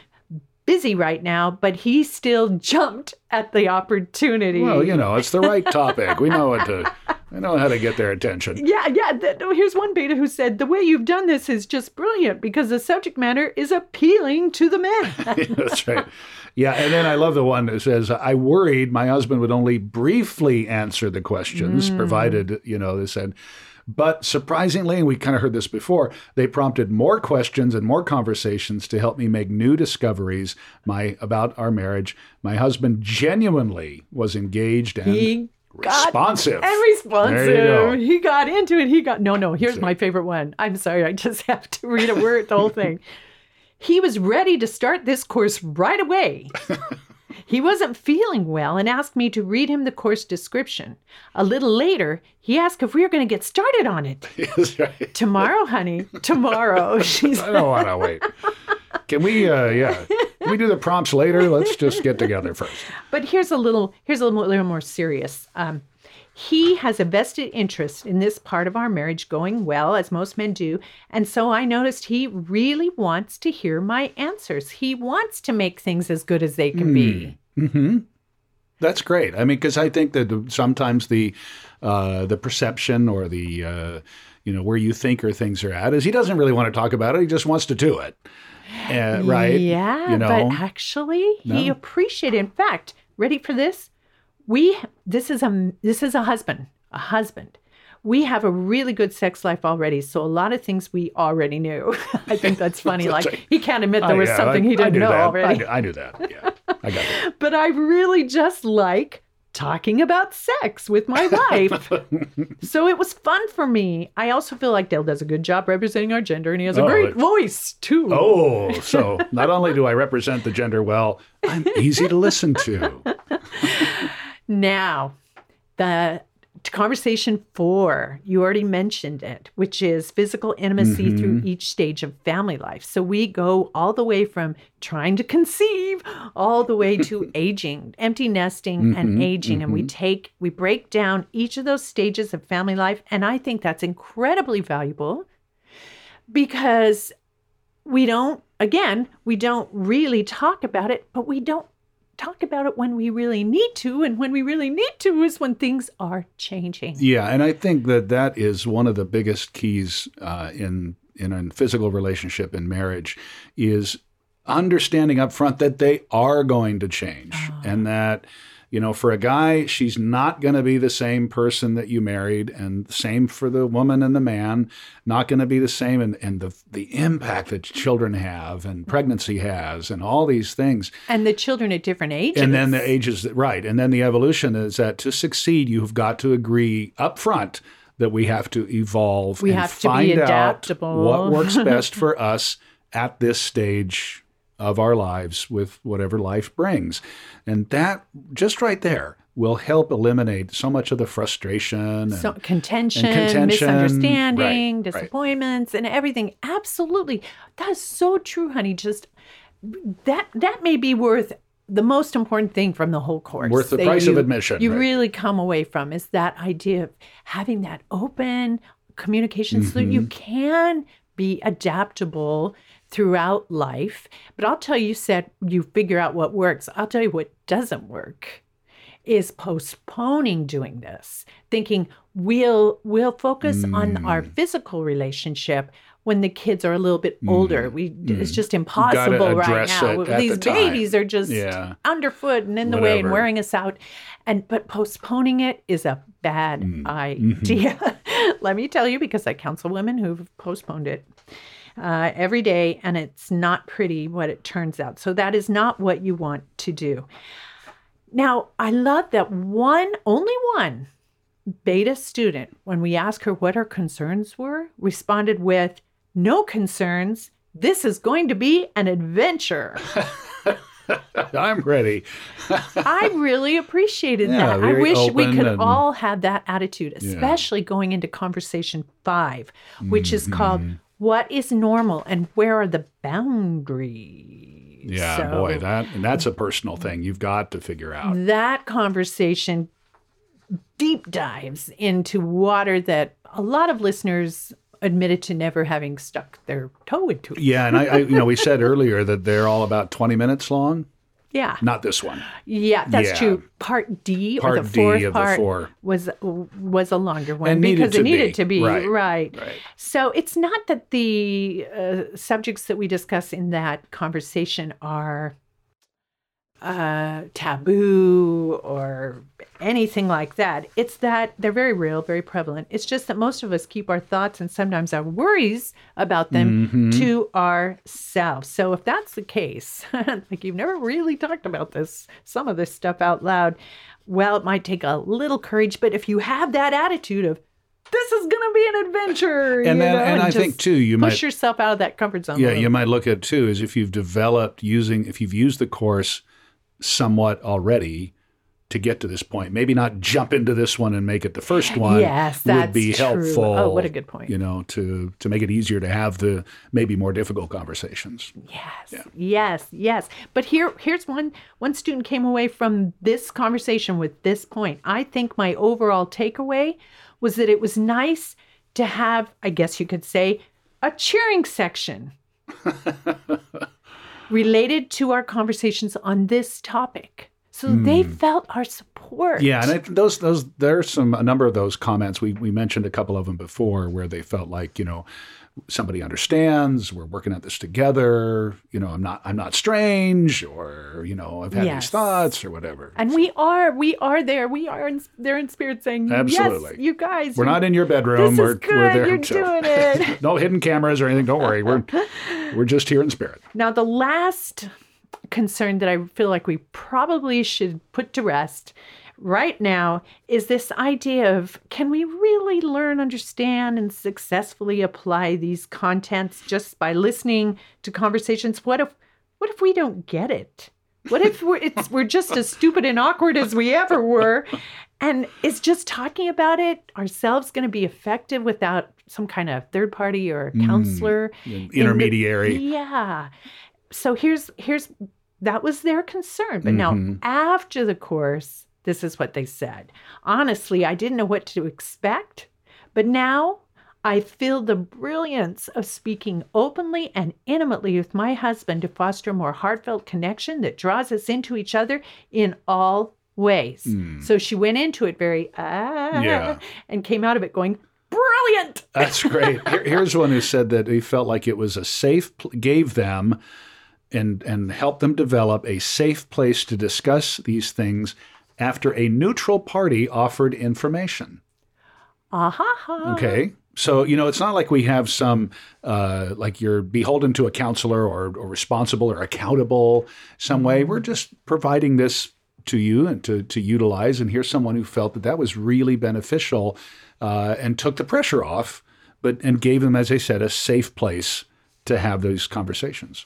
busy right now, but he still jumped at the opportunity. Well, you know, it's the right topic. We know what to. We know how to get their attention. Yeah, yeah. th- here's one beta who said, The way you've done this is just brilliant because the subject matter is appealing to the men. That's right. Yeah, and then I love the one that says, "I worried my husband would only briefly answer the questions, Mm. provided you know." They said, but surprisingly, and we kind of heard this before, they prompted more questions and more conversations to help me make new discoveries my about our marriage. My husband genuinely was engaged and he responsive. and responsive. Go. He got into it. He got no, no. Here's my favorite one. I'm sorry, I just have to read a word, the whole thing. He was ready to start this course right away. He wasn't feeling well and asked me to read him the course description. A little later, he asked if we were going to get started on it. That's right. Tomorrow, honey. Tomorrow. She's I don't want to wait. Can we? Uh, yeah. Can we do the prompts later? Let's just get together first. But here's a little here's a little, little more serious. Um, he has a vested interest in this part of our marriage going well, as most men do. And so I noticed he really wants to hear my answers. He wants to make things as good as they can be. That's great. I mean, because I think that sometimes the uh, the perception or the uh, you know where you think or things are at is he doesn't really want to talk about it. He just wants to do it, uh, right? Yeah. You know. But actually, he appreciated. In fact, ready for this? We this is a this is a husband, a husband. We have a really good sex life already, so a lot of things we already knew. I think that's funny. That's like right. he can't admit Oh, there was yeah, something I- he didn't know that. I already. knew, I knew that. Yeah, I got it. But I really just like talking about sex with my wife. so it was fun for me. I also feel like Dale does a good job representing our gender and he has a Oh, great voice too. Oh, so not only do I represent the gender well, I'm easy to listen to. Now, the conversation four, you already mentioned it, which is physical intimacy mm-hmm. through each stage of family life. So we go all the way from trying to conceive all the way to aging, empty nesting and mm-hmm. aging. And we mm-hmm. take, we break down each of those stages of family life. And I think that's incredibly valuable because we don't, again, we don't really talk about it, but we don't talk about it when we really need to. And when we really need to is when things are changing. Yeah, and I think that that is one of the biggest keys uh, in in a physical relationship in marriage is understanding up front that they are going to change and that you know for a guy she's not going to be the same person that you married and same for the woman and the man not going to be the same and, and the the impact that children have and pregnancy has and all these things And the children at different ages. and then the ages right and then the evolution is that to succeed you've got to agree up front that we have to evolve We and have to be find out adaptable. what works best for us at this stage of our lives with whatever life brings and that just right there will help eliminate so much of the frustration and, so contention, and contention, misunderstanding, right, right. disappointments, and everything. Absolutely, that's so true, honey. Just that that may be worth the most important thing from the whole course. Worth the price of admission, You right. really come away from is that idea of having that open communication so that Mm-hmm. you can be adaptable throughout life. But I'll tell you, said you figure out what works. I'll tell you what doesn't work is postponing doing this thinking we'll we'll focus on Mm. our physical relationship when the kids are a little bit older we it's just impossible right now these the babies are just Yeah. underfoot and in the way and wearing us out and but postponing it is a bad Mm. idea Mm-hmm. let me tell you because i counsel women who've postponed it uh, every day and it's not pretty what it turns out so that is not what you want to do now, I love that one, only one beta student, when we asked her what her concerns were, responded with, No concerns. This is going to be an adventure. I'm ready. I really appreciated Yeah, that. I wish we could and- all have that attitude, especially going into conversation five, which is called Mm-hmm. What is Normal and Where Are the Boundaries? Yeah, So boy, that and that's a personal thing you've got to figure out. that conversation deep dives into water that a lot of listeners admitted to never having stuck their toe into. Yeah, and I, I you know, we said earlier that they're all about 20 minutes long. Yeah. Not this one. Yeah, that's Yeah. true. Part D or Part the D fourth of the part four. was was a longer one And because it needed be. to be Right. right. Right. So it's not that the uh, subjects that we discuss in that conversation are uh, taboo or anything like that. It's that they're very real, very prevalent. It's just that most of us keep our thoughts and sometimes our worries about them Mm-hmm. to ourselves. So if that's the case, like you've never really talked about this, some of this stuff out loud, well, it might take a little courage. But if you have that attitude of this is going to be an adventure, And you then- know, and I think, too, you push might- yourself out of that comfort zone. Yeah, you might look at too is if you've developed using if you've used the course somewhat already to get to this point. Maybe not jump into this one and make it the first one. Yes, would be true. helpful. Oh, what a good point. You know, to to make it easier to have the maybe more difficult conversations. Yes, yes, yes. But here, here's one. One student came away from this conversation with this point. I think my overall takeaway was that it was nice to have, I guess you could say, a cheering section related to our conversations on this topic. So they felt our support. Hmm. Yeah, and I, those those there's some a number of those comments we we mentioned a couple of them before where they felt like you know somebody understands we're working at this together you know i'm not i'm not strange or you know i've had Yes. these thoughts or whatever And we are, we are there. We are in, there in spirit saying, Absolutely. yes, you guys. we're not in your bedroom This we're, is good. we're there You're too. doing it. no hidden cameras or anything don't worry we're we're just here in spirit Now, the last concern that I feel like we probably should put to rest right now is this idea of can we really learn, understand, and successfully apply these contents just by listening to conversations? What if what if we don't get it? What if we're, it's, we're just as stupid and awkward as we ever were? And is just talking about it ourselves going to be effective without some kind of third party or counselor? in the- intermediary yeah. So here's here's that was their concern. But now Mhm. after the course, this is what they said. Honestly, I didn't know what to expect, but now I feel the brilliance of speaking openly and intimately with my husband to foster a more heartfelt connection that draws us into each other in all ways. So she went into it very ah Yeah. and came out of it going brilliant. That's great. Here, here's one who said that he felt like it was a safe, gave them and and helped them develop a safe place to discuss these things after a neutral party offered information. Ah-ha-ha. Okay. So, you know, it's not like we have some, uh, like you're beholden to a counselor or, or responsible or accountable some way. We're just providing this to you and to, to utilize. And here's someone who felt that that was really beneficial uh, and took the pressure off, but and gave them, as I said, a safe place to have those conversations.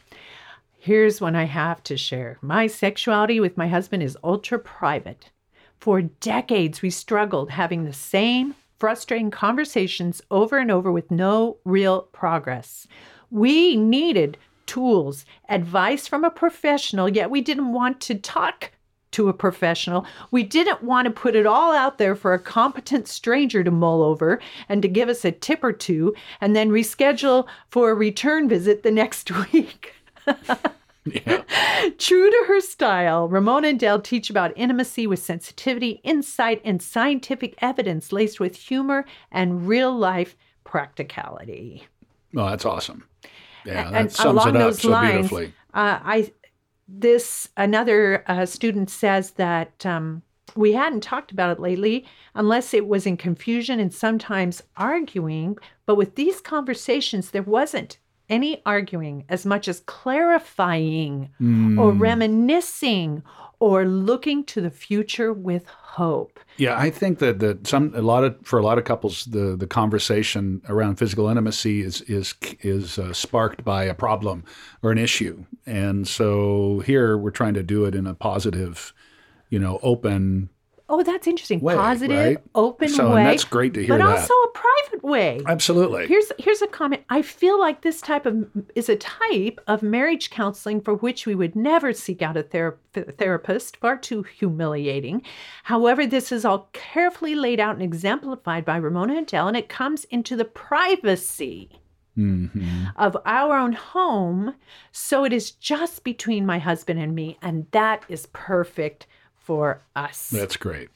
Here's one I have to share. My sexuality with my husband is ultra private. For decades, we struggled having the same frustrating conversations over and over with no real progress. We needed tools, advice from a professional, yet we didn't want to talk to a professional. We didn't want to put it all out there for a competent stranger to mull over and to give us a tip or two and then reschedule for a return visit the next week. Yeah. True to her style, Ramona and Dale teach about intimacy with sensitivity, insight, and scientific evidence laced with humor and real life practicality. Well, that's awesome. Yeah, that and sums it up those so lines, beautifully. uh, I this another uh, student says that um, we hadn't talked about it lately unless it was in confusion and sometimes arguing. But with these conversations, there wasn't any arguing as much as clarifying or Mm. reminiscing or looking to the future with hope. Yeah, I think that that some a lot of for a lot of couples the the conversation around physical intimacy is is is uh, sparked by a problem or an issue, and so here we're trying to do it in a positive, you know, open Oh, that's interesting. Way, Positive, right? open So, way. that's great to hear But that. also a private way. absolutely. Here's here's a comment. I feel like this type of is a type of marriage counseling for which we would never seek out a thera- therapist. Far too humiliating. However, this is all carefully laid out and exemplified by Ramona and Dale, and it comes into the privacy Mhm. of our own home. So it is just between my husband and me, and that is perfect for us. That's great.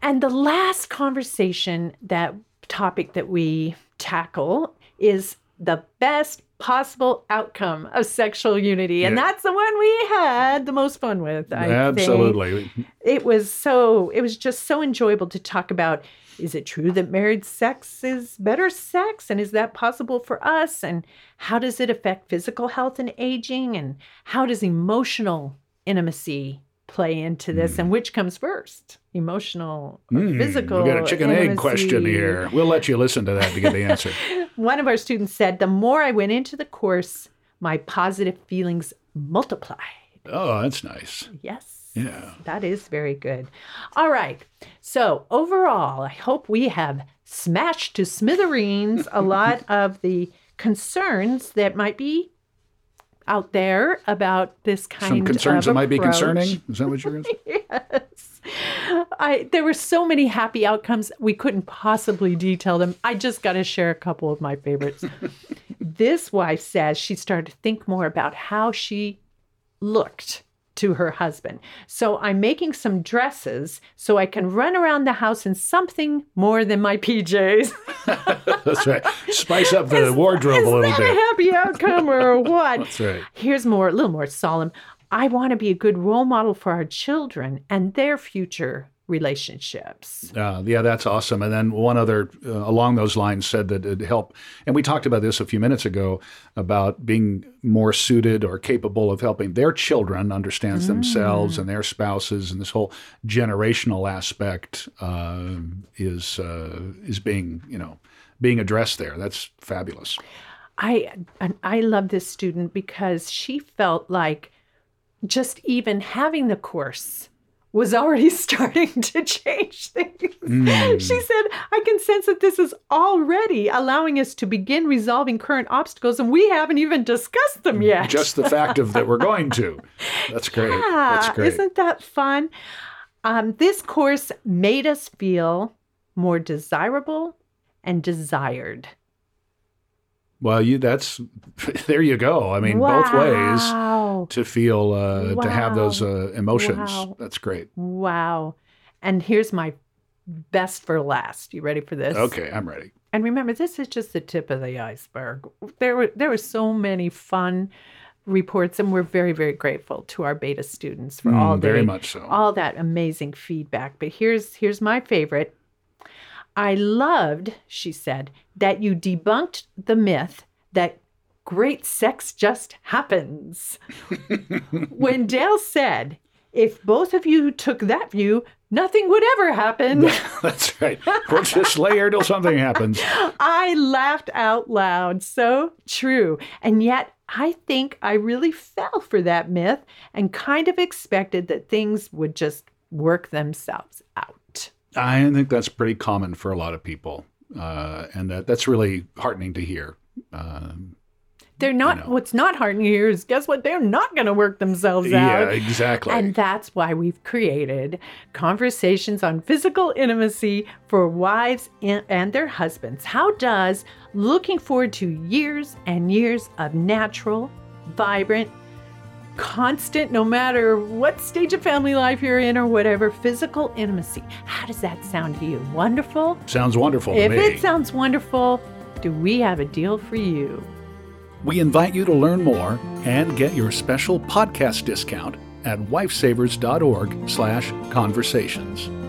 And the last conversation, that topic that we tackle is the best possible outcome of sexual unity. And Yeah. that's the one we had the most fun with. I think. Absolutely. It was so, it was just so enjoyable to talk about. Is it true that married sex is better sex? And is that possible for us? And how does it affect physical health and aging? And how does emotional intimacy play into this? And which comes first? Emotional or Mm, physical? We got a chicken egg question here. We'll let you listen to that to get the answer. One of our students said, The more I went into the course, my positive feelings multiplied. oh, that's nice. Yes. Yeah. That is very good. All right. So, overall, I hope we have smashed to smithereens a lot of the concerns that might be out there about this kind of Some concerns of that might be concerning. Is that what you're to? Yes. I there were so many happy outcomes we couldn't possibly detail them. I just got to share a couple of my favorites. this wife says she started to think more about how she looked to her husband. So I'm making some dresses so I can run around the house in something more than my PJs. That's right. Spice up the wardrobe Is a little that bit. a happy outcome or what? That's right. Here's more, a little more solemn. I want to be a good role model for our children and their future relationships. Uh, yeah, that's awesome. And then one other uh, along those lines said that it helped, and we talked about this a few minutes ago about being more suited or capable of helping their children understand themselves and their spouses, and this whole generational aspect uh, is uh, is being you know being addressed there. That's fabulous. I and I love this student because she felt like just even having the course was already starting to change things. Mm. She said, I can sense that this is already allowing us to begin resolving current obstacles, and we haven't even discussed them yet. Just the fact of that we're going to. That's great. That's great. Isn't that fun? Um, this course made us feel more desirable and desired. Well, you that's there you go. I mean, both ways Wow. to feel uh, to have those uh, emotions. Wow. That's great. Wow. And here's my best for last. You ready for this? Okay, I'm ready. And remember, this is just the tip of the iceberg. There were there were so many fun reports, and we're very very grateful to our beta students for all Mm, very they- much so. all that amazing feedback. But here's here's my favorite. I loved, she said, that you debunked the myth that great sex just happens. when Dale said, if both of you took that view, nothing would ever happen. That's right. We'll just lay here till something happens. I laughed out loud. So true. And yet, I think I really fell for that myth and kind of expected that things would just work themselves out. I think that's pretty common for a lot of people, uh, and that that's really heartening to hear. Um, They're not, what's not heartening here is guess what? They're not going to work themselves out. yeah, exactly. And that's why we've created conversations on physical intimacy for wives and and their husbands. How does looking forward to years and years of natural, vibrant, constant, no matter what stage of family life you're in or whatever, physical intimacy, how does that sound to you? Wonderful? Sounds wonderful to If it sounds wonderful, do we have a deal for you? We invite you to learn more and get your special podcast discount at wifesavers.org/conversations.